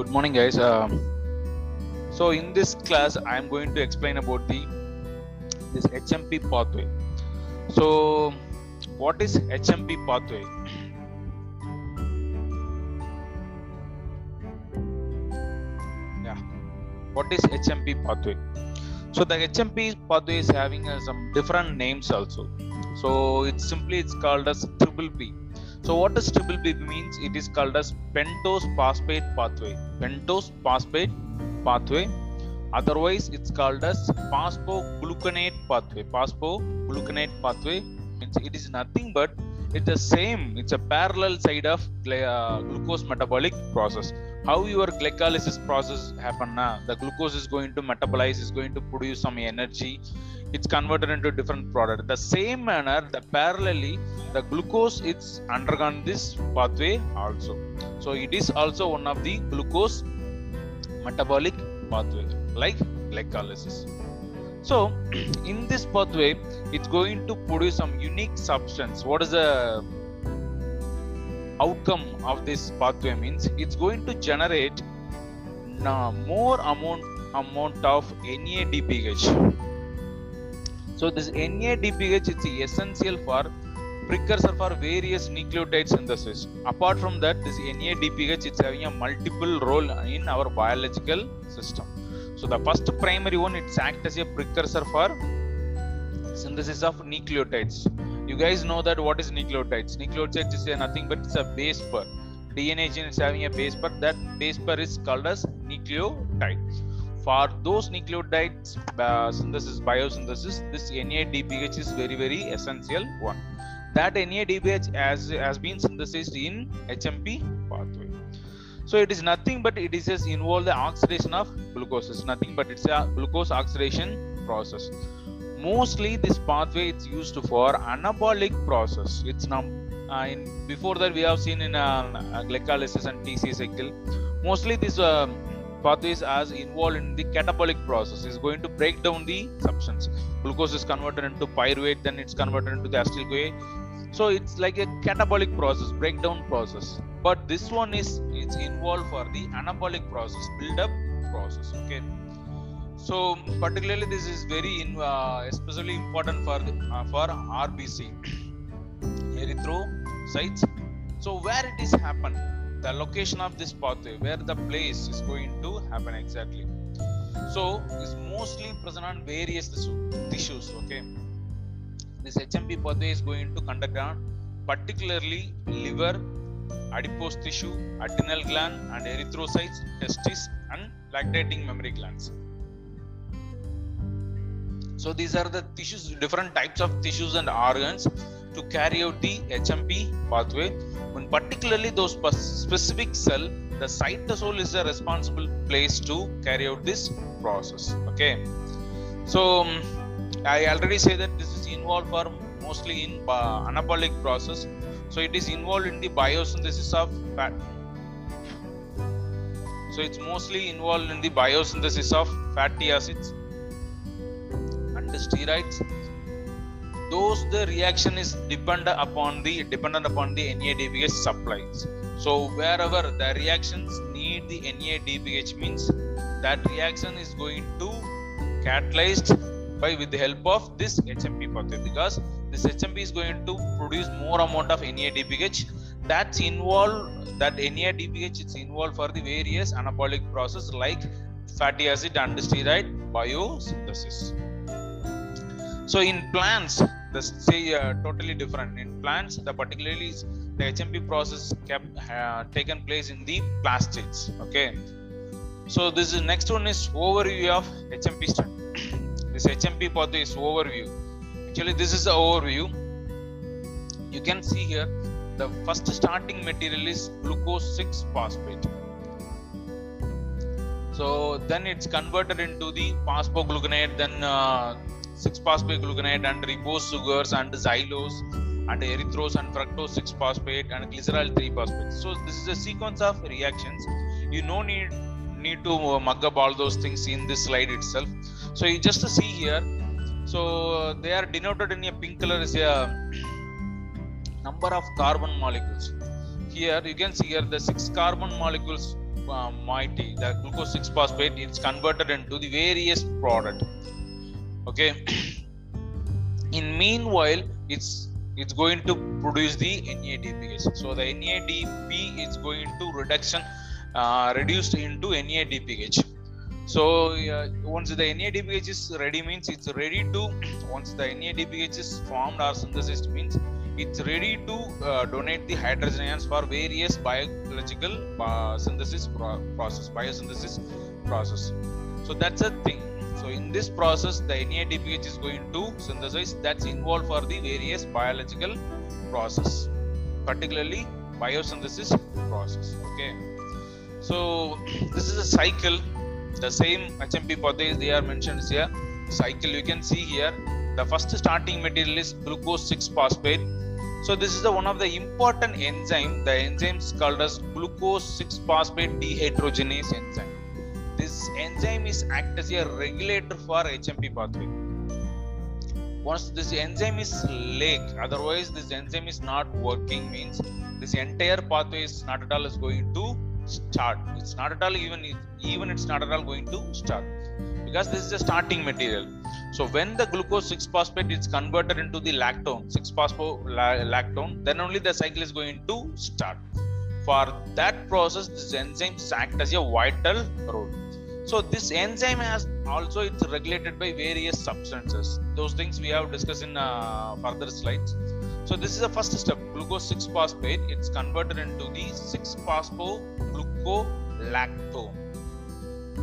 good morning guys. Um, so in this class i am going to explain about the this hmp pathway. So what is hmp pathway? Yeah. What is hmp pathway? So the hmp pathway is having uh, some different names also. So it's simply it's called as triple p so what does triple P means? It is called as pentose phosphate pathway. Pentose phosphate pathway. Otherwise, it's called as phosphogluconate pathway. Phosphogluconate pathway means it is nothing but it's the same. It's a parallel side of uh, glucose metabolic process. How your glycolysis process happen now? The glucose is going to metabolize, is going to produce some energy. It's converted into different product. The same manner, the parallelly, the glucose it's undergone this pathway also. So it is also one of the glucose metabolic pathway like glycolysis. So in this pathway, it's going to produce some unique substance. What is the outcome of this pathway means it's going to generate more amount amount of NADPH. So this NADPH is essential for precursor for various nucleotide synthesis. Apart from that, this NADPH is having a multiple role in our biological system. So the first primary one, it's act as a precursor for synthesis of nucleotides. You guys know that what is nucleotides? Nucleotides is nothing but it's a base pair. DNA gene is having a base pair. That base pair is called as nucleotide. For those nucleotides uh, synthesis, biosynthesis, this NADPH is very very essential one. That NADPH has has been synthesized in HMP pathway. So it is nothing but it is just involve the oxidation of glucose. It's nothing but it's a glucose oxidation process mostly this pathway it's used for anabolic process it's now uh, in before that we have seen in uh, glycolysis and tc cycle mostly this uh, pathways as involved in the catabolic process is going to break down the substance glucose is converted into pyruvate then it's converted into the acetyl coa so it's like a catabolic process breakdown process. But this one is it's involved for the anabolic process build up process okay? So particularly this is very in, uh, especially important for the, uh, for rbc erythrocytes so where it is happen the location of this pathway where the place is going to happen exactly. So it's mostly present on various tissues okay? This hmp pathway is going to conduct on particularly liver adipose tissue adrenal gland and erythrocytes testis and lactating mammary glands. So these are the tissues different types of tissues and organs to carry out the hmp pathway. When particularly those specific cell the cytosol is the responsible place to carry out this process okay? So i already say that this is involved for mostly in uh, anabolic process. So it is involved in the biosynthesis of fat. So it's mostly involved in the biosynthesis of fatty acids and the steroids those the reaction is dependent upon the dependent upon the NADPH supplies. So wherever the reactions need the NADPH means that reaction is going to catalyzed by with the help of this HMP pathway because this HMP is going to produce more amount of NADPH that's involved that NADPH is involved for the various anabolic process like fatty acid and steroid biosynthesis. So in plants, the say uh, totally different. In plants, the particularly the HMP process kept uh, taken place in the plastids. Okay. So this is next one is overview of HMP study. this HMP pathway is overview. Actually, this is the overview. You can see here the first starting material is glucose 6 phosphate. So then it's converted into the phosphogluconate, then uh, 6-phosphogluconate and ribose sugars and xylose and erythrose and fructose 6-phosphate and glycerol 3-phosphate. So this is a sequence of reactions. You no need need to mug up all those things in this slide itself. So you just see here. So they are denoted in a pink color is a number of carbon molecules. Here you can see here the six carbon molecules uh, moiety the glucose 6 phosphate it's converted into the various product okay in meanwhile it's it's going to produce the NADPH. So the NADP is going to reduction uh, reduced into NADPH. So uh, once the NADPH is ready means it's ready to once the NADPH is formed or synthesized means it's ready to uh, donate the hydrogen ions for various biological uh, synthesis pro- process biosynthesis process. So that's a thing. So in this process, the NADPH is going to synthesize that's involved for the various biological process, particularly biosynthesis process. Okay. So this is a cycle. The same HMP pathways they are mentioned here. Cycle you can see here. The first starting material is glucose 6 phosphate. So this is the one of the important enzyme. The enzyme is called as glucose 6 phosphate dehydrogenase enzyme this enzyme is act as a regulator for HMP pathway. Once this enzyme is late, otherwise this enzyme is not working means this entire pathway is not at all is going to start. It's not at all even even it's not at all going to start because this is a starting material. So when the glucose 6 phosphate is converted into the lactone 6 lactone, then only the cycle is going to start. For that process, this enzyme act as a vital role so this enzyme has also it's regulated by various substances. Those things we have discussed in uh, further slides. So this is the first step glucose 6 phosphate. It's converted into the 6 phosphoglucolactone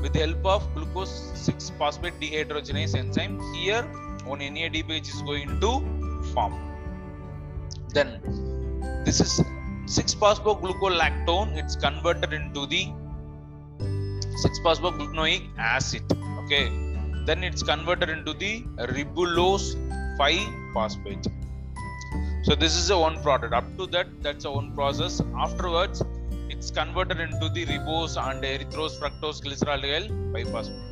with the help of glucose 6 phosphate dehydrogenase enzyme here on NADPH is going to form. Then this is 6 phosphoglucolactone it's converted into the 6 phosphogluconic acid. Okay. Then it's converted into the ribulose 5 phosphate so this is a one product. Up to that that's a one process. Afterwards it's converted into the ribose and erythrose fructose glyceraldehyde 5 phosphate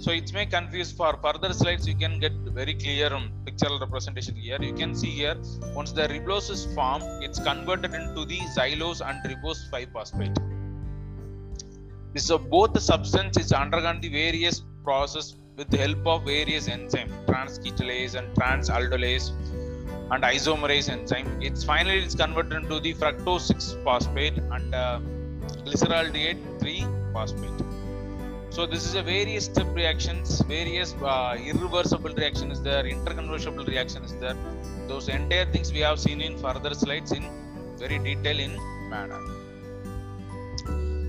so it may confuse for further slides. You can get very clear um, pictorial representation here. You can see here once the ribulose is formed it's converted into the xylose and ribose 5 phosphate this is both the substance is undergone the various process with the help of various enzyme transketolase and transaldolase and isomerase enzyme. It's finally it's converted into the fructose 6 phosphate and uh, glyceraldehyde 3 phosphate. So this is a various step reactions various uh, irreversible reaction is there interconvertible reaction is there. Those entire things we have seen in further slides in very detail in manner.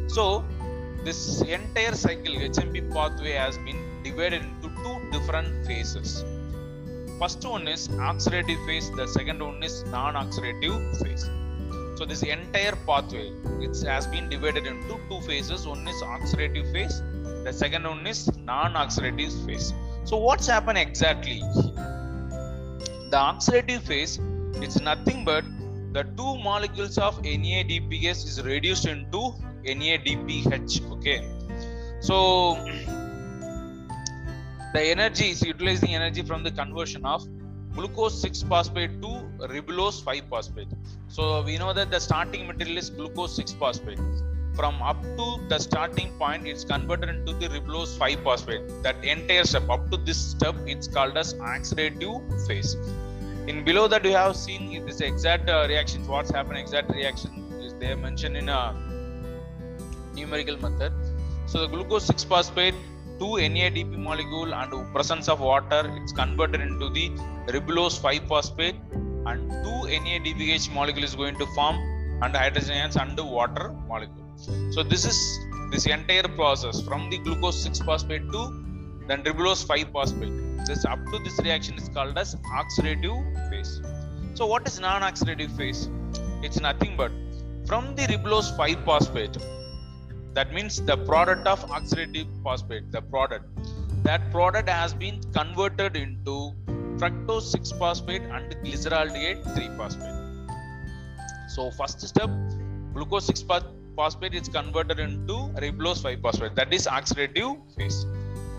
So this entire cycle HMP pathway has been divided into two different phases. First one is oxidative phase, the second one is non-oxidative phase. So this entire pathway it has been divided into two phases. One is oxidative phase, the second one is non-oxidative phase. So what's happened exactly? The oxidative phase it's nothing but the two molecules of NADPH is reduced into NADPH. Okay, so the energy is utilizing energy from the conversion of glucose 6 phosphate to ribulose 5 phosphate. So we know that the starting material is glucose 6 phosphate. From up to the starting point, it's converted into the ribulose 5 phosphate. That entire step, up to this step, it's called as oxidative phase. In below that, we have seen this exact uh, reactions. What's happened? Exact reaction is they mentioned in a numerical method. So the glucose 6 phosphate two NADP molecule and presence of water it's converted into the ribulose 5 phosphate and two NADPH molecule is going to form and hydrogen ions and water molecule. So this is this entire process from the glucose 6 phosphate to then ribulose 5 phosphate. This up to this reaction is called as oxidative phase. So what is non-oxidative phase? It's nothing but from the ribulose 5 phosphate that means the product of oxidative phosphate the product. That product has been converted into fructose 6 phosphate and glyceraldehyde 3 phosphate. So first step glucose 6 phosphate is converted into ribulose 5 phosphate. That is oxidative phase.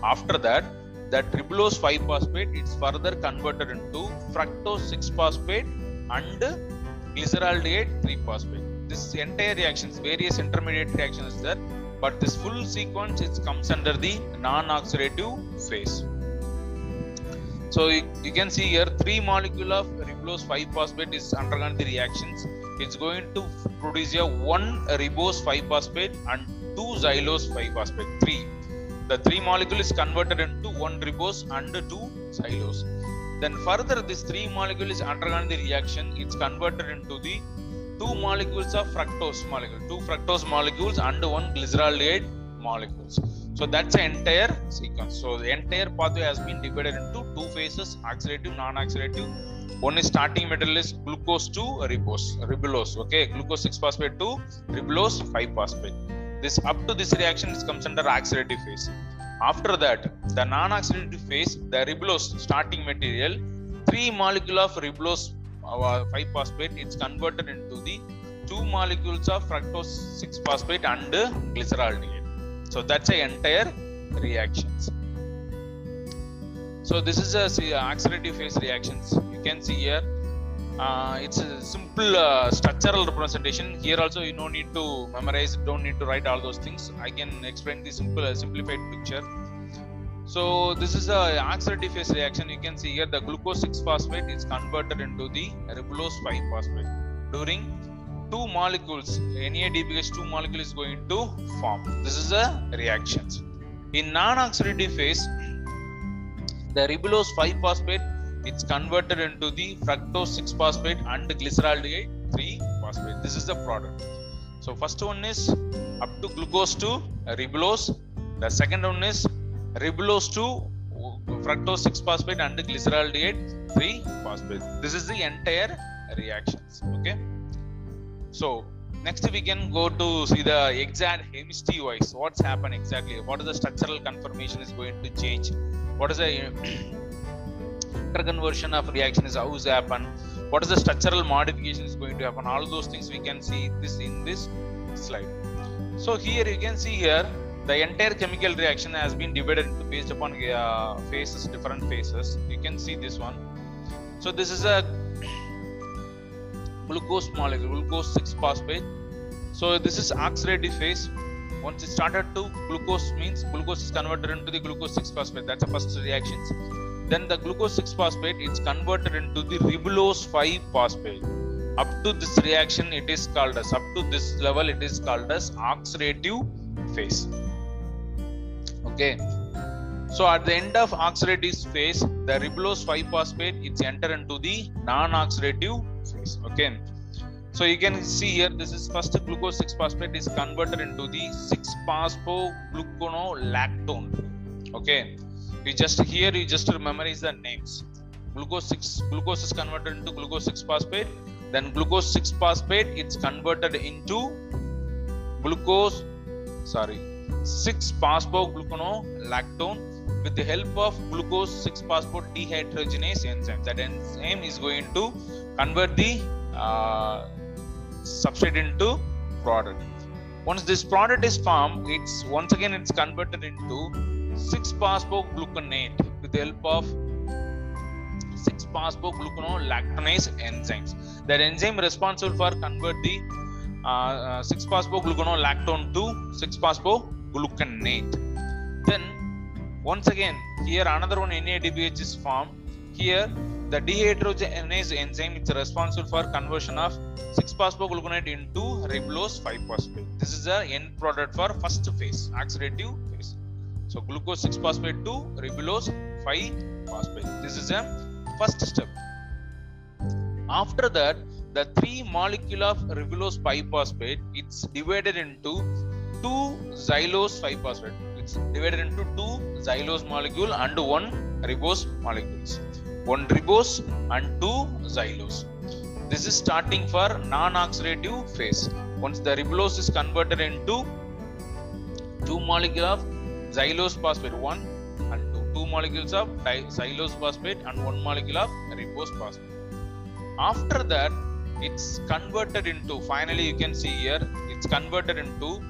After that that ribulose 5 phosphate is further converted into fructose 6 phosphate and glyceraldehyde 3 phosphate this entire reactions various intermediate reactions there but this full sequence it comes under the non-oxidative phase. So you, you can see here three molecule of ribose 5 phosphate is undergone the reactions. It's going to produce a one ribose 5 phosphate and two xylose 5 phosphate three. The three molecule is converted into one ribose and two xylose. Then further this three molecule is undergone the reaction. It's converted into the two molecules of fructose molecule. Two fructose molecules and one glyceraldehyde molecules. So that's the entire sequence. So the entire pathway has been divided into two phases oxidative non-oxidative. One is starting material is glucose to ribose ribulose okay? Glucose 6 phosphate to ribulose 5 phosphate. This up to this reaction is comes under oxidative phase. After that the non-oxidative phase the ribulose starting material three molecule of ribulose 5 phosphate it's converted into the two molecules of fructose 6 phosphate and glyceraldehyde so that's the entire reactions. So this is a uh, oxidative phase reactions. You can see here uh, it's a simple uh, structural representation. Here also you don't need to memorize don't need to write all those things. I can explain the simple uh, simplified picture so this is a oxidative phase reaction. You can see here the glucose 6 phosphate is converted into the ribulose 5 phosphate. During two molecules NADPH two molecule is going to form. This is a reactions. In non-oxidative phase the ribulose 5 phosphate it's converted into the fructose 6 phosphate and glyceraldehyde 3 phosphate. This is the product. So first one is up to glucose to ribulose. The second one is ribulose 2 fructose 6 phosphate and glyceraldehyde 3 phosphate. This is the entire reactions okay? So next we can go to see the exact chemistry wise what's happened exactly? What is the structural conformation is going to change? What is the interconversion of reaction is how is happen? What is the structural modification is going to happen? All those things we can see this in this slide. So here you can see here the entire chemical reaction has been divided into based upon uh, phases different phases you can see this one. So this is a glucose molecule glucose 6 phosphate. So this is oxidative phase. Once it started to glucose means glucose is converted into the glucose 6 phosphate. That's the first reactions. Then the glucose 6 phosphate it's converted into the ribulose 5 phosphate. Up to this reaction it is called as up to this level it is called as oxidative phase okay so at the end of oxidative phase the ribulose 5 phosphate it's enter into the non-oxidative phase okay? So you can see here this is first glucose 6 phosphate is converted into the 6 phosphogluconolactone okay? You just here you just memorize the names. Glucose 6 glucose is converted into glucose 6 phosphate then glucose 6 phosphate it's converted into glucose sorry 6 phosphogluconolactone with the help of glucose 6 phosphate dehydrogenase enzyme that enzyme is going to convert the uh, substrate into product. Once this product is formed it's once again it's converted into 6 phosphogluconate with the help of 6 phosphogluconolactonase enzymes. That enzyme responsible for convert the uh, uh, 6 phosphogluconolactone to 6 phosphogluconate then once again here another one NADPH is formed. Here the dehydrogenase enzyme is responsible for conversion of 6 phosphogluconate into ribulose 5 phosphate. This is the end product for first phase oxidative phase. So glucose 6 phosphate to ribulose 5 phosphate. This is a first step. After that the three molecule of ribulose 5 phosphate it's divided into two xylose 5 phosphate it's divided into two xylose molecule and one ribose molecules. One ribose and two xylose. This is starting for non-oxidative phase. Once the ribulose is converted into two molecule of xylose phosphate one and two, two molecules of xylose phosphate and one molecule of ribose phosphate. After that it's converted into finally you can see here it's converted into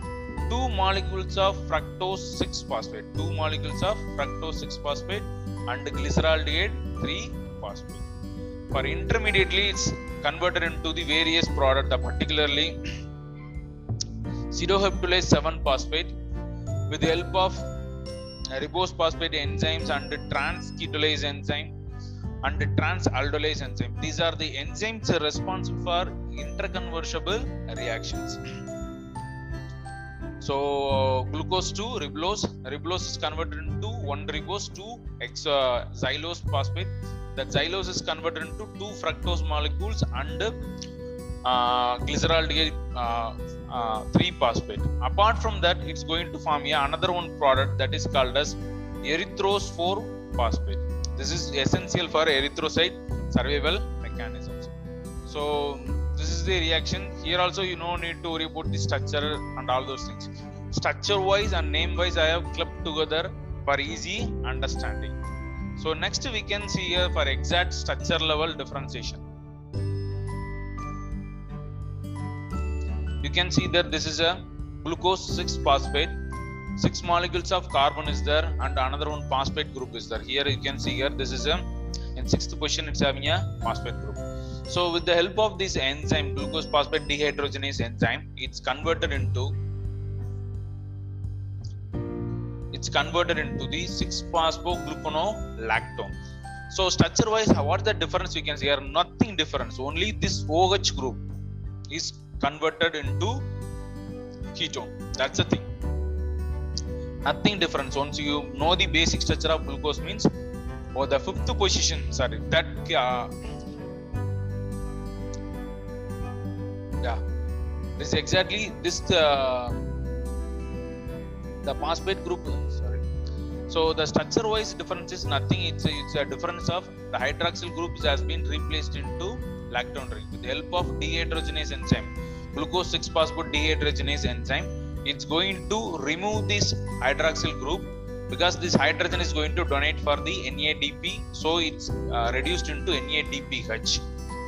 two molecules of fructose 6 phosphate two molecules of fructose 6 phosphate and glyceraldehyde 3 phosphate for intermediately it's converted into the various product particularly cedoheptulase 7 phosphate with the help of ribose phosphate enzymes and trans ketolase enzyme and trans aldolase enzyme. These are the enzymes responsible for interconvertible reactions. So glucose to ribulose, ribulose is converted into one ribose to ex uh, xylose phosphate. That xylose is converted into two fructose molecules and uh, glyceraldehyde uh, uh, 3 phosphate. Apart from that, it's going to form yeah, another one product that is called as erythrose 4 phosphate. This is essential for erythrocyte survival mechanisms. So this is the reaction. Here also you no need to worry about the structure and all those things. Structure wise and name wise, I have clubbed together for easy understanding. So next we can see here for exact structure level differentiation. You can see that this is a glucose 6 phosphate. Six molecules of carbon is there and another one phosphate group is there. Here you can see here this is a in sixth position it's having a phosphate group. So with the help of this enzyme, glucose phosphate dehydrogenase enzyme, it's converted into it's converted into the 6-phosphogluconolactone. So structure wise, what's the difference we can see here? Nothing difference. Only this OH group is converted into ketone. That's the thing. Nothing difference. Once you know the basic structure of glucose means or the fifth position, sorry, that uh, yeah. This is exactly this uh, the phosphate group sorry. So the structure wise difference is nothing. It's a, it's a difference of the hydroxyl group has been replaced into lactone ring. With the help of dehydrogenase enzyme glucose 6 phosphate dehydrogenase enzyme it's going to remove this hydroxyl group because this hydrogen is going to donate for the NADP so it's uh, reduced into NADPH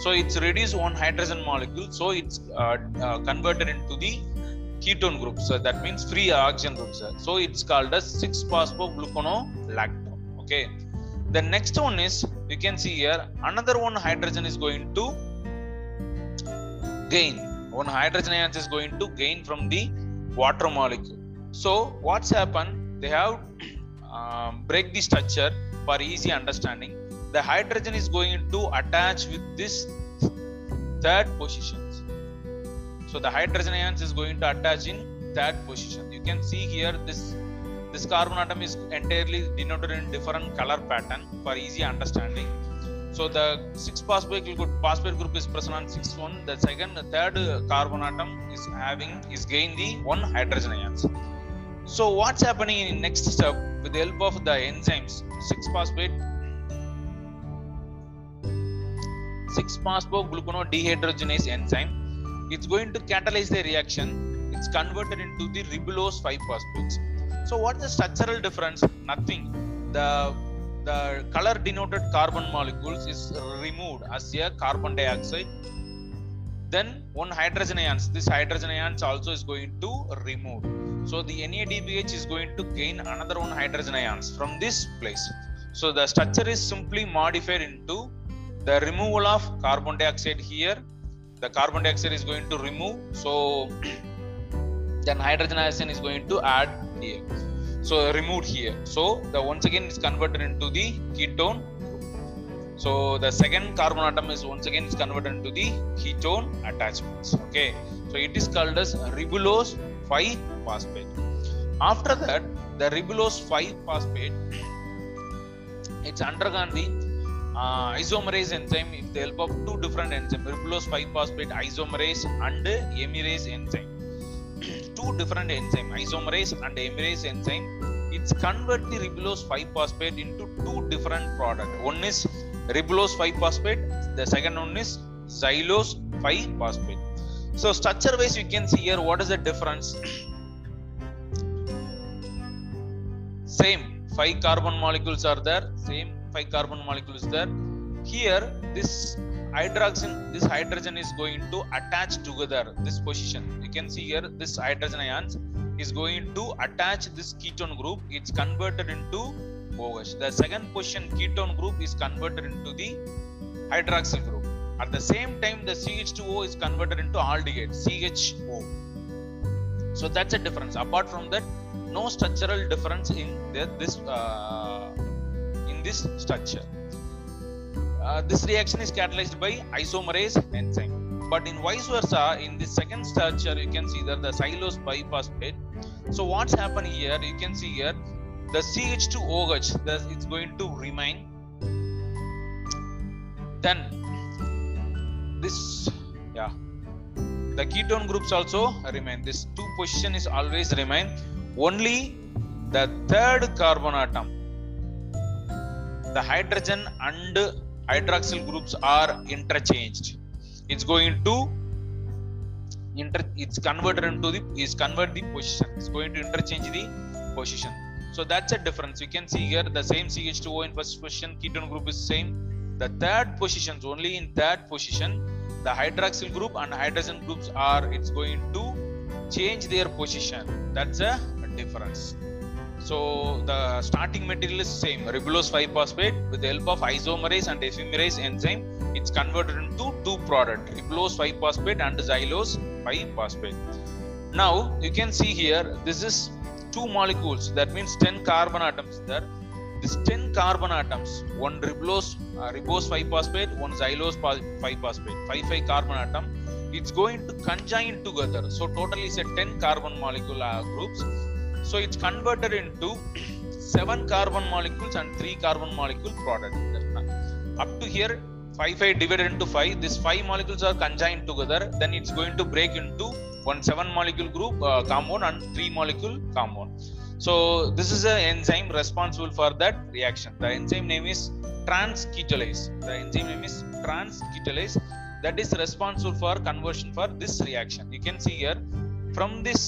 so it's reduced one hydrogen molecule. So it's uh, uh, converted into the ketone group so that means free oxygen group sir. so it's called as 6 phosphogluconolactone okay? The next one is you can see here another one hydrogen is going to gain. One hydrogen ions is going to gain from the water molecule. So what's happened? They have um, break the structure for easy understanding the hydrogen is going to attach with this third positions. So the hydrogen ions is going to attach in third position. You can see here this this carbon atom is entirely denoted in different color pattern for easy understanding. So the 6 phosphate group, phosphate group is present on 6 one. The second the third carbon atom is having is gain the one hydrogen ions. So what's happening in next step? With the help of the enzymes 6 phosphate 6-phosphogluconodehydrogenase enzyme. It's going to catalyze the reaction. It's converted into the ribulose 5-phosphates. So what is the structural difference? Nothing. The the color denoted carbon molecules is removed as a carbon dioxide. Then one hydrogen ions. This hydrogen ions also is going to remove. So the NADPH is going to gain another one hydrogen ions from this place. So the structure is simply modified into the removal of carbon dioxide here. The carbon dioxide is going to remove. So then hydrogen ion is going to add here. So removed here. So the once again is converted into the ketone. So the second carbon atom is once again is converted into the ketone attachments. Okay. So it is called as ribulose 5 phosphate. After that the ribulose 5 phosphate it's undergone the uh, isomerase enzyme with the help of two different enzymes ribulose 5-phosphate isomerase and epimerase enzyme. Two different enzyme isomerase and epimerase enzyme. It's convert the ribulose 5-phosphate into two different product. One is ribulose 5-phosphate the second one is xylose 5-phosphate so structure wise you can see here what is the difference. Same five carbon molecules are there same five carbon molecules there. Here this hydrogen this hydrogen is going to attach together this position. You can see here this hydrogen ions is going to attach this ketone group. It's converted into OH the second position ketone group is converted into the hydroxyl group. At the same time the CH2O is converted into aldehyde CHO so that's a difference. Apart from that no structural difference in the, this uh, this structure. Uh, this reaction is catalyzed by isomerase enzyme. But in vice versa, in the second structure, you can see that the xylose biphosphate. So what's happened here? You can see here the CH2OH. That it's going to remain. Then this, yeah, the ketone groups also remain. This two position is always remain. Only the third carbon atom, the hydrogen and hydroxyl groups are interchanged. It's going to inter it's converted into the is convert the position. It's going to interchange the position. So that's a difference. You can see here the same ch2o in first position ketone group is same. The third positions only in third position the hydroxyl group and hydrogen groups are it's going to change their position. That's a difference so the starting material is same. Ribulose 5 phosphate with the help of isomerase and epimerase enzyme it's converted into two product ribulose 5 phosphate and xylose 5 phosphate now you can see here this is two molecules that means 10 carbon atoms there. This 10 carbon atoms one ribulose uh, ribose 5 phosphate one xylose 5 phosphate 5 5 carbon atom it's going to conjoin together. So totally it's a 10 carbon molecule uh, groups so it's converted into seven carbon molecules and three carbon molecule product. Up to here 5 5 divided into 5 these 5 molecules are conjoined together. Then it's going to break into one 7 molecule group uh, compound and 3 molecule compound. So this is an enzyme responsible for that reaction. The enzyme name is transketolase the enzyme name is transketolase that is responsible for conversion for this reaction. You can see here from this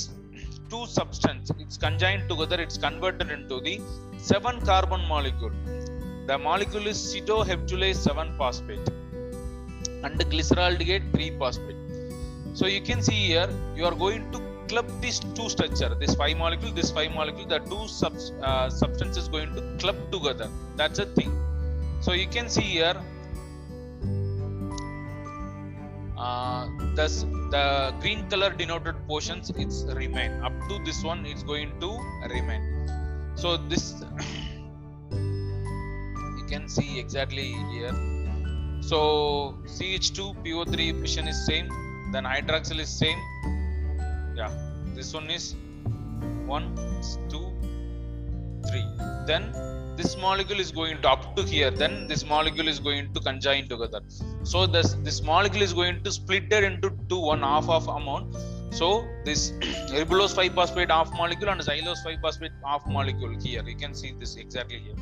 two substance it's conjoined together it's converted into the 7 carbon molecule the molecule is cytoheptulase 7 phosphate and glyceraldehyde 3 phosphate. So you can see here you are going to club these two structure this 5 molecule this 5 molecule the two sub, uh, substances going to club together that's a thing. So you can see here uh, thus the green color denoted portions it's remain. Up to this one it's going to remain. So this you can see exactly here. So ch2 po3 fission is same then hydroxyl is same. Yeah this one is one two three. Then this molecule is going to up to here then this molecule is going to conjoin together. So this this molecule is going to split it into two one half of amount. So this ribulose 5 phosphate half molecule and xylose 5 phosphate half molecule here. You can see this exactly here.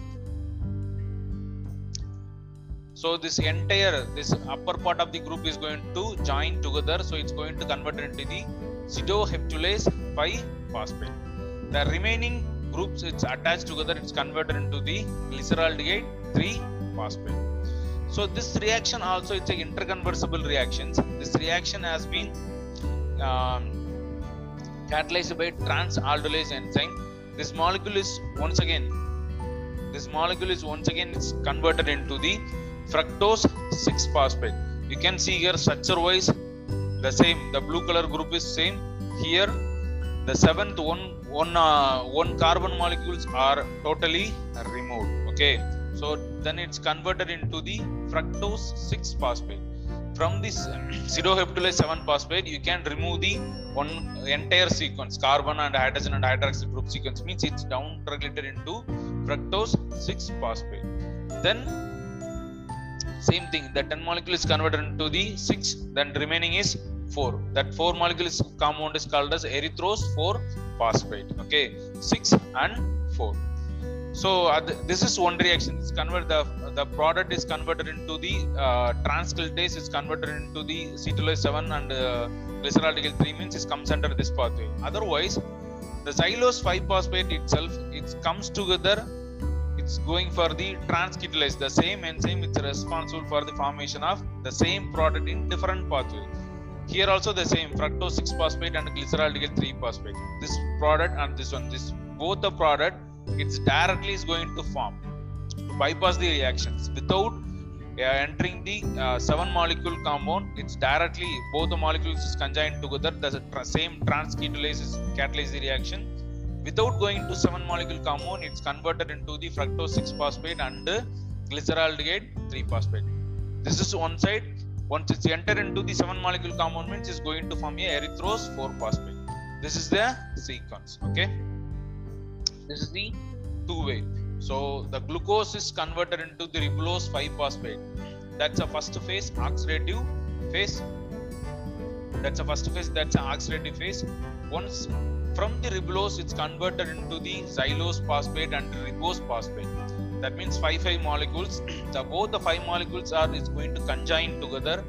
So this entire this upper part of the group is going to join together. So it's going to convert into the cytoheptulase 5 phosphate. The remaining groups it's attached together it's converted into the glyceraldehyde 3 phosphate. So this reaction also it's a interconversible reactions. This reaction has been um, catalyzed by transaldolase enzyme. This molecule is once again this molecule is once again it's converted into the fructose 6 phosphate. You can see here structure wise the same. The blue color group is same. Here the seventh one one uh, one carbon molecules are totally removed okay? So then it's converted into the fructose 6 phosphate. From this cytoheptulase 7 phosphate you can remove the one entire sequence carbon and hydrogen and hydroxyl group sequence means it's down regulated into fructose 6 phosphate. Then same thing the 10 molecule is converted into the 6 then remaining is 4 that 4 molecule is compound is called as erythrose 4 phosphate okay? 6 and 4 so uh, this is one reaction. It's convert the the product is converted into the uh, is converted into the cetolase 7 and uh, glyceraldehyde 3 means it comes under this pathway. Otherwise the xylose 5 phosphate itself it comes together it's going for the transketolase the same enzyme it's responsible for the formation of the same product in different pathway here also the same. Fructose 6 phosphate and glyceraldehyde 3 phosphate. This product and this one this both the product it's directly is going to form. To bypass the reactions. Without uh, entering the uh, seven molecule compound it's directly both the molecules is conjoined together. The tra- same transketolase is catalyze the reaction. Without going to seven molecule compound it's converted into the fructose 6 phosphate and uh, glyceraldehyde 3 phosphate. This is one side once it's entered into the seven molecule compound it's going to form a erythrose 4 phosphate this is the sequence okay? This is the two way so the glucose is converted into the ribulose 5 phosphate that's a first phase oxidative phase. That's a first phase that's an oxidative phase. Once from the ribulose it's converted into the xylose phosphate and ribose phosphate that means 5 5 molecules. The both the 5 molecules are is going to conjoin together.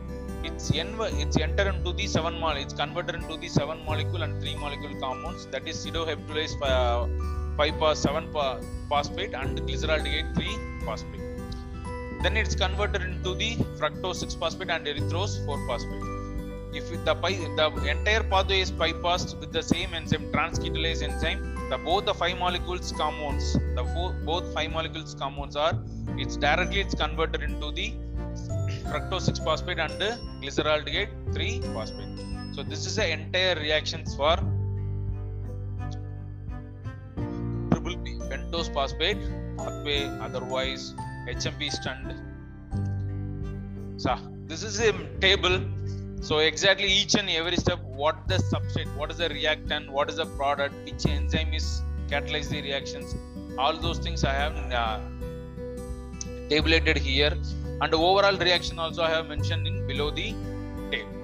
It's en- it's enter into the 7 mole it's converted into the 7 molecule and 3 molecule compounds. That is pseudoheptulase uh, 5 phos- 7 pho- phosphate and glyceraldehyde 3 phosphate. Then it's converted into the fructose 6 phosphate and erythrose 4 phosphate. If the the entire pathway is bypassed with the same enzyme transketolase enzyme the both the five molecules compounds the both five molecules compounds are it's directly it's converted into the fructose 6 phosphate and glyceraldehyde 3 phosphate. So this is the entire reactions for triple P pentose phosphate pathway otherwise HMP shunt so this is a table so exactly each and every step what the substrate what is the reactant what is the product which enzyme is catalyze the reactions all those things i have uh, tabulated here. And overall reaction also i have mentioned in below the table.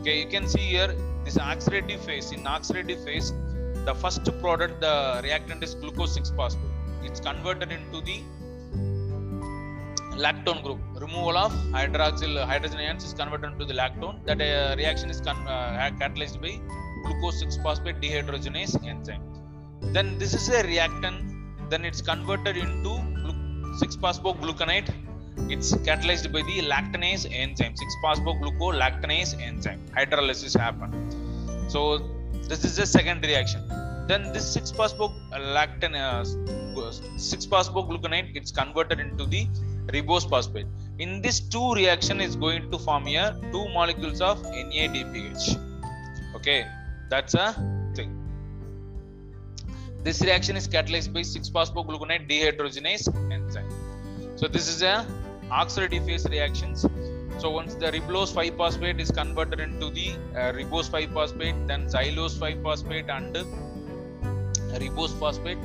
Okay you can see here this oxidative phase in oxidative phase the first product the reactant is glucose 6 phosphate. It's converted into the lactone group. Removal of hydroxyl hydrogen ions is converted into the lactone. That uh, reaction is con- uh, catalyzed by glucose 6 phosphate dehydrogenase enzyme. Then this is a reactant. Then it's converted into glu- 6 phosphogluconate. It's catalyzed by the lactonase enzyme 6 phosphoglucolactonase enzyme. Hydrolysis happen. So this is the second reaction. Then this 6 phosphoglucan uh, 6 phosphogluconate it's converted into the ribose phosphate. In this two reaction is going to form here two molecules of NADPH okay that's a thing. This reaction is catalyzed by 6 phosphogluconate dehydrogenase enzyme. So this is a oxidative phase reactions. So once the ribulose 5 phosphate is converted into the uh, ribose 5 phosphate then xylose 5 phosphate and ribose phosphate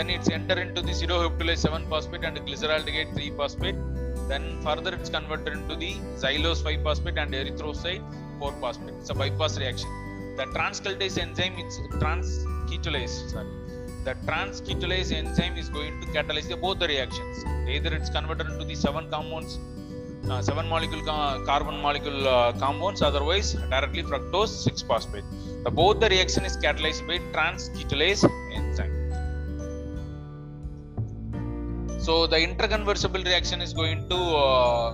then it's enter into the pseudoheptulase 7 phosphate and glyceraldehyde 3 phosphate. Then further it's converted into the xylose 5 phosphate and erythrocyte 4 phosphate. It's a bypass reaction. The transketolase enzyme it's transketolase sorry. The transketolase enzyme is going to catalyze the, both the reactions. Either it's converted into the seven compounds uh, seven molecule ca- carbon molecule uh, compounds otherwise directly fructose 6 phosphate. The both the reaction is catalyzed by transketolase enzyme so the interconversible reaction is going to uh,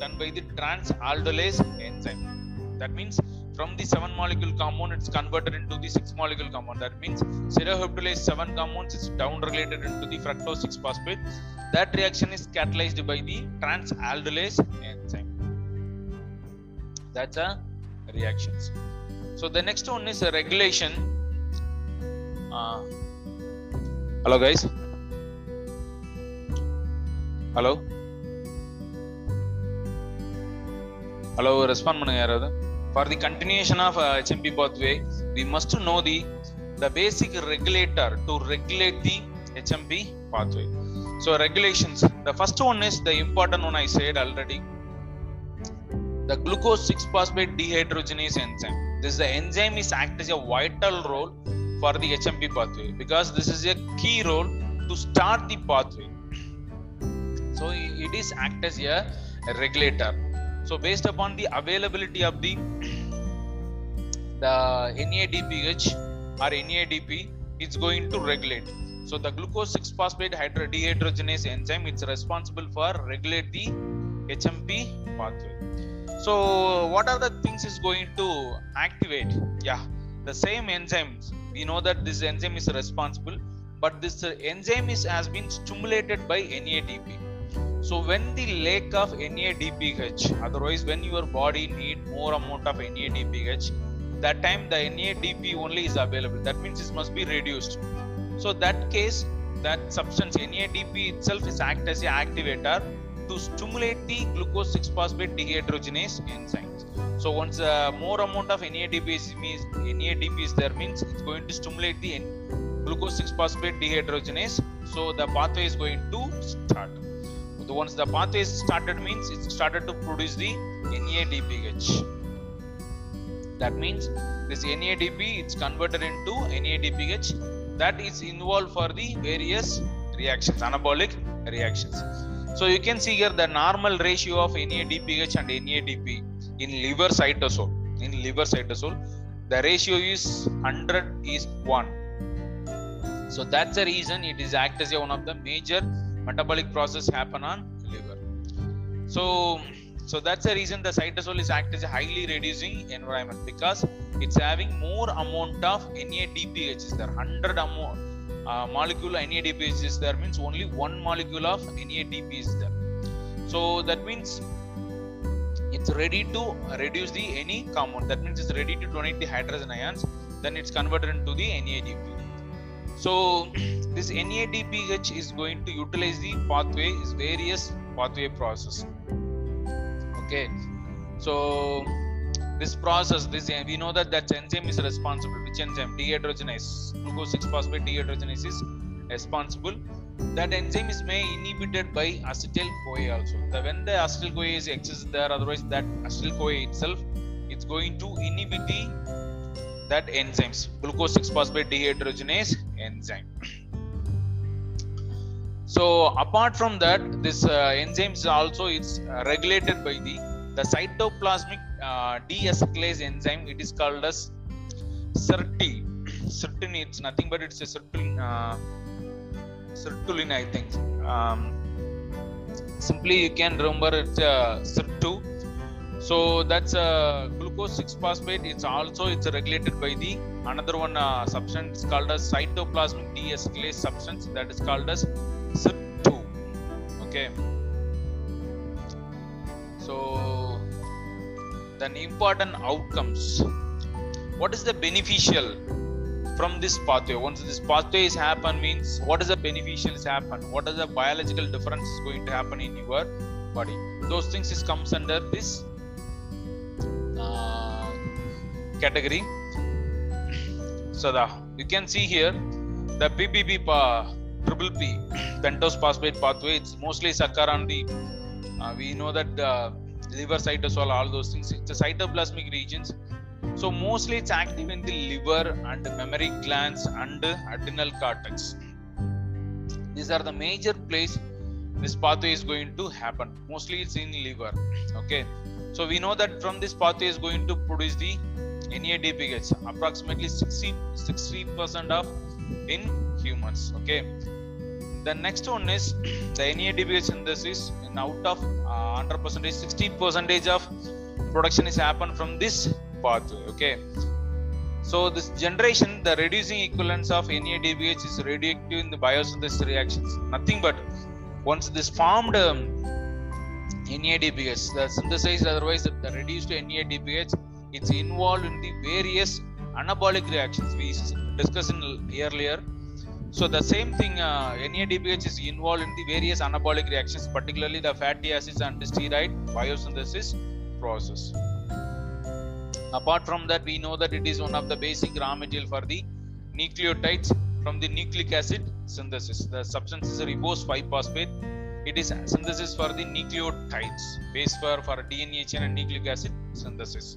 done by the transaldolase enzyme. That means from the 7 molecule compound it's converted into the 6 molecule compound. That means seroheptulase 7 compounds is down regulated into the fructose 6 phosphate. That reaction is catalyzed by the transaldolase enzyme. That's a reactions. So the next one is a regulation. Uh, hello guys hello hello respond பண்ணுங்க யாராவது for the continuation of HMP pathway we must know the the basic regulator to regulate the HMP pathway so regulations the first one is the important one i said already the glucose 6 phosphate dehydrogenase enzyme this the enzyme is act as a vital role for the hmp pathway because this is a key role to start the pathway so it is act as a regulator. So based upon the availability of the the NADPH or NADP it's going to regulate. So the glucose 6 phosphate hydro dehydrogenase enzyme it's responsible for regulate the HMP pathway. So what are the things is going to activate? Yeah the same enzymes. We know that this enzyme is responsible but this enzyme is has been stimulated by NADP so when the lack of NADPH, otherwise when your body need more amount of NADPH, that time the NADP only is available. That means it must be reduced. So that case, that substance NADP itself is act as a activator to stimulate the glucose 6-phosphate dehydrogenase enzymes. So once uh, more amount of NADP is, means NADP is there means it's going to stimulate the glucose 6-phosphate dehydrogenase. So the pathway is going to start. So once the pathway is started means it started to produce the NADPH. That means this NADP it's converted into NADPH that is involved for the various reactions, anabolic reactions. So you can see here the normal ratio of NADPH and NADP in liver cytosol. In liver cytosol, the ratio is 100 is 1. So that's the reason it is act as one of the major metabolic process happen on liver. So so that's the reason the cytosol is act as a highly reducing environment because it's having more amount of NADPH is there. 100 amount uh, molecule NADPH is there means only one molecule of NADP is there. So that means it's ready to reduce the any compound. That means it's ready to donate the hydrogen ions then it's converted into the NADP so this NADPH is going to utilize the pathway is various pathway process. Okay. So this process this we know that that enzyme is responsible which enzyme? Dehydrogenase. Glucose 6 phosphate dehydrogenase is responsible. That enzyme is may inhibited by acetyl CoA also. The, when the acetyl CoA is excess there otherwise that acetyl CoA itself it's going to inhibit the that enzymes. Glucose 6 phosphate dehydrogenase enzyme. So apart from that this uh, enzymes also is uh, regulated by the the cytoplasmic uh, enzyme. It is called as SIRT certain it's nothing but it's a certain uh, sirtuin I think. Um, simply you can remember it's uh, SIRT2 so that's uh, glucose 6 phosphate. It's also it's regulated by the another one uh, substance called as cytoplasmic deacetylase substance. That is called as SIRT2 okay. So then important outcomes. What is the beneficial from this pathway? Once this pathway is happen means what is the beneficial is happen? What is the biological difference is going to happen in your body? Those things is comes under this category. So the you can see here the uh, triple P pentose phosphate pathway. It's mostly occur on the uh, we know that uh, liver cytosol all those things. It's the cytoplasmic regions. So mostly it's active in the liver and mammary glands and adrenal cortex. These are the major place this pathway is going to happen. Mostly it's in liver. Okay. So we know that from this pathway is going to produce the NADPH approximately 60 60 percent of in humans okay? The next one is the NADPH synthesis in out of uh, 100 percentage 60 percentage of production is happen from this pathway okay? So this generation the reducing equivalence of NADPH is radioactive in the biosynthesis reactions nothing but once this formed um, NADPH the synthesized otherwise the reduced NADPH it's involved in the various anabolic reactions we discussed in earlier. So the same thing uh, NADPH is involved in the various anabolic reactions particularly the fatty acids and the steroid biosynthesis process. Apart from that we know that it is one of the basic raw material for the nucleotides from the nucleic acid synthesis. The substance is ribose 5 phosphate it is synthesis for the nucleotides base for for dna chain and nucleic acid synthesis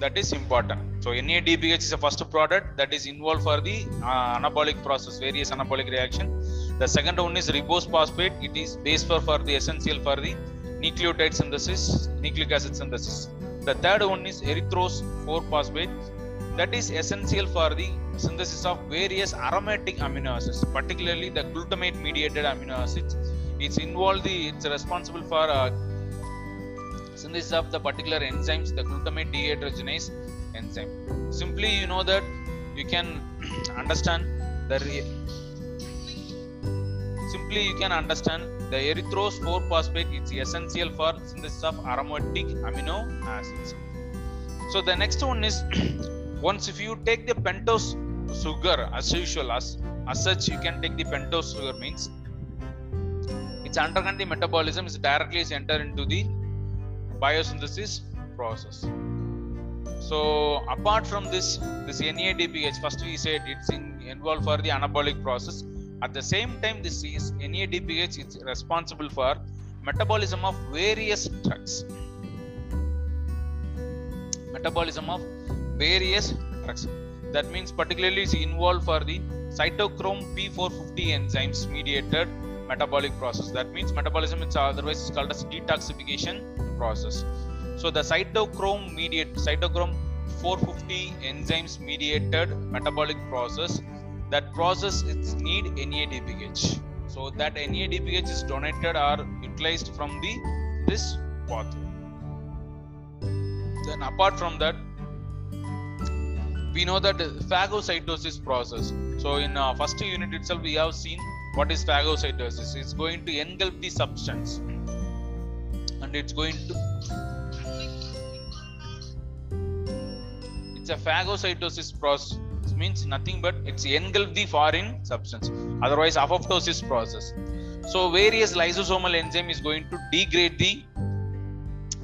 that is important. So NADPH is the first product that is involved for the uh, anabolic process various anabolic reaction. The second one is ribose phosphate it is base for for the essential for the nucleotide synthesis nucleic acid synthesis. The third one is erythrose 4 phosphate that is essential for the synthesis of various aromatic amino acids particularly the glutamate mediated amino acids. It's involved the it's responsible for uh, synthesis of the particular enzymes the glutamate dehydrogenase enzyme. Simply you know that you can understand the re- simply you can understand the erythrose 4 phosphate is essential for synthesis of aromatic amino acids. So the next one is once if you take the pentose sugar as usual as as such you can take the pentose sugar means it's undergone the metabolism is directly is enter into the biosynthesis process. So apart from this this NADPH first we said it's in, involved for the anabolic process. At the same time this is NADPH is responsible for metabolism of various drugs. Metabolism of various drugs. That means particularly is involved for the cytochrome p450 enzymes mediated metabolic process. That means metabolism is otherwise is called as detoxification process. So the cytochrome mediate cytochrome 450 enzymes mediated metabolic process. That process its need NADPH so that NADPH is donated or utilized from the this pathway then apart from that we know that phagocytosis process. So in uh, first unit itself we have seen what is phagocytosis. It's going to engulf the substance it's going to it's a phagocytosis process it means nothing but it's engulf the foreign substance otherwise apoptosis process. So various lysosomal enzyme is going to degrade the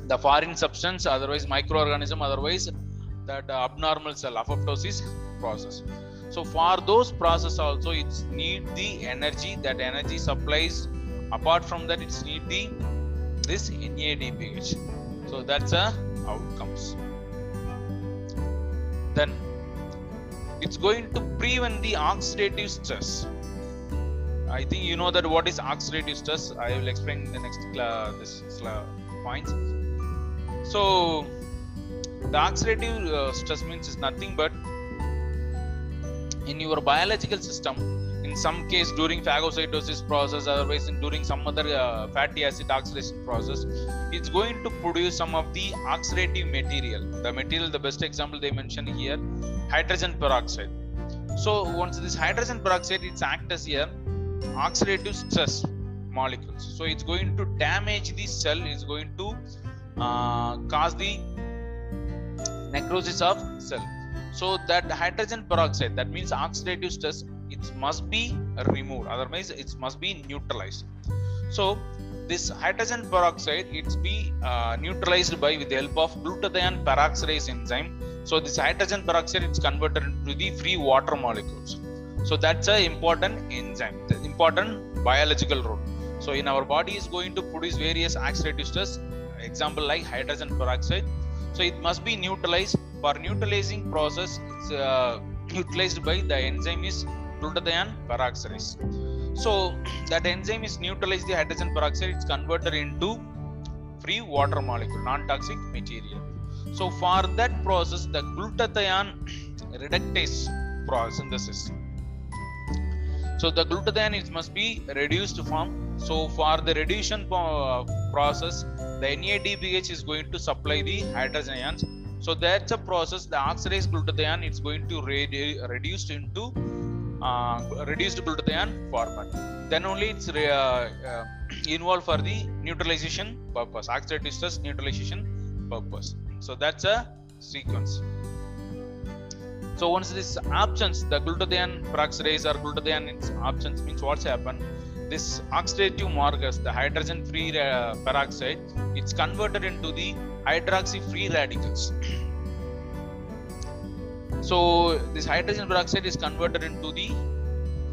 the foreign substance otherwise microorganism otherwise that abnormal cell apoptosis process. So for those process also it's need the energy that energy supplies apart from that it's need the this NADPH so that's a outcomes. Then it's going to prevent the oxidative stress. I think you know that what is oxidative stress. I will explain in the next uh, this uh, points. So the oxidative uh, stress means is nothing but in your biological system in some case during phagocytosis process otherwise in, during some other uh, fatty acid oxidation process it's going to produce some of the oxidative material. The material the best example they mention here hydrogen peroxide. So once this hydrogen peroxide it's act as a oxidative stress molecules. So it's going to damage the cell it's going to uh, cause the necrosis of cell. So that hydrogen peroxide that means oxidative stress it must be removed. Otherwise it must be neutralized. So this hydrogen peroxide it's be uh, neutralized by with the help of glutathione peroxidase enzyme. So this hydrogen peroxide is converted into the free water molecules. So that's a important enzyme the important biological role. So in our body is going to produce various oxidative stress example like hydrogen peroxide. So it must be neutralized. For neutralizing process it's uh, utilized by the enzyme is glutathione peroxidase. So that enzyme is neutralized the hydrogen peroxide. It's converted into free water molecule non-toxic material. So for that process the glutathione reductase process synthesis so the glutathione is must be reduced to form so for the reduction process the NADPH is going to supply the hydrogen ions. So that's a process the oxidized glutathione is going to redu- reduced uh, reduced glutathione format. Then only it's uh, uh, involved for the neutralization purpose oxidative stress neutralization purpose. So that's a sequence. So once this absence the glutathione peroxidase or glutathione absence means what's happened this oxidative markers the hydrogen free uh, peroxide it's converted into the hydroxy free radicals so this hydrogen peroxide is converted into the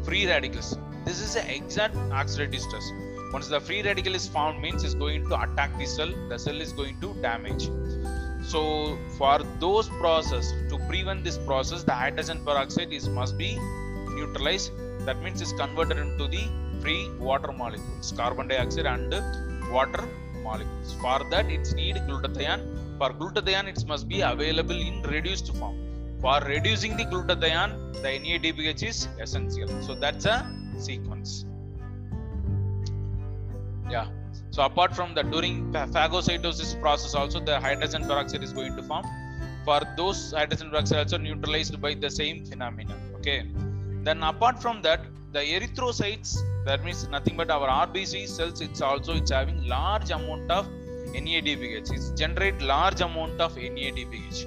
free radicals. This is the exact oxidative stress once the free radical is found means it's going to attack the cell. The cell is going to damage. So for those process to prevent this process the hydrogen peroxide is must be neutralized. That means it's converted into the free water molecules carbon dioxide and water molecules. For that it's need glutathione. For glutathione it must be available in reduced form for reducing the glutathione the NADPH is essential. So that's a sequence. Yeah. So apart from that during phagocytosis process also the hydrogen peroxide is going to form. For those hydrogen peroxide also neutralized by the same phenomena okay. Then apart from that the erythrocytes that means nothing but our rbc cells it's also it's having large amount of NADPH it's generate large amount of NADPH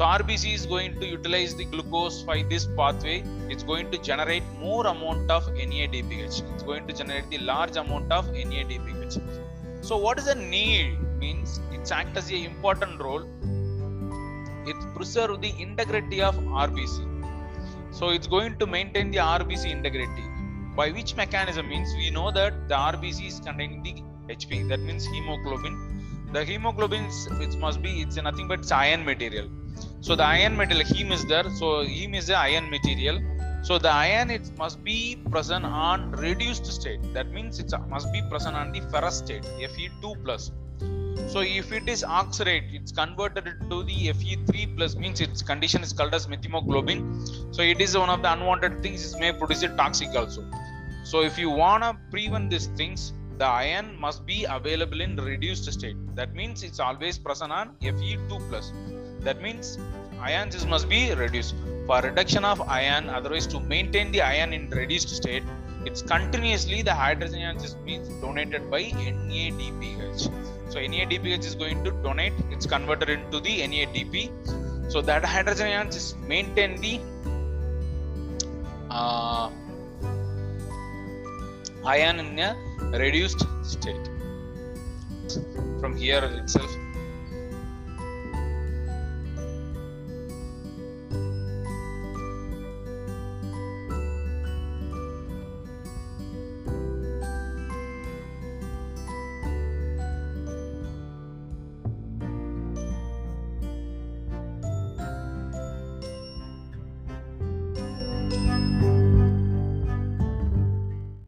so RBC is going to utilize the glucose by this pathway. It's going to generate more amount of NADPH. It's going to generate the large amount of NADPH. So what is the need? Means it's act as a important role. It preserve the integrity of RBC. So it's going to maintain the RBC integrity. By which mechanism means we know that the RBC is containing the Hb. That means hemoglobin. The hemoglobin which must be it's nothing but iron material. So the iron metal heme is there. So heme is the iron material. So the iron it must be present on reduced state. That means it must be present on the ferrous state Fe2 plus. So if it is oxidate, it's converted to the Fe3 plus means its condition is called as methemoglobin. So it is one of the unwanted things. It may produce it toxic also. So if you wanna prevent these things, the iron must be available in reduced state. That means it's always present on Fe2 plus. That means ions must be reduced. For reduction of ion, otherwise to maintain the ion in reduced state, it's continuously the hydrogen ions is being donated by NADPH. So NADPH is going to donate, it's converted into the NADP. So that hydrogen ions is maintain the uh, ion in a reduced state. From here itself,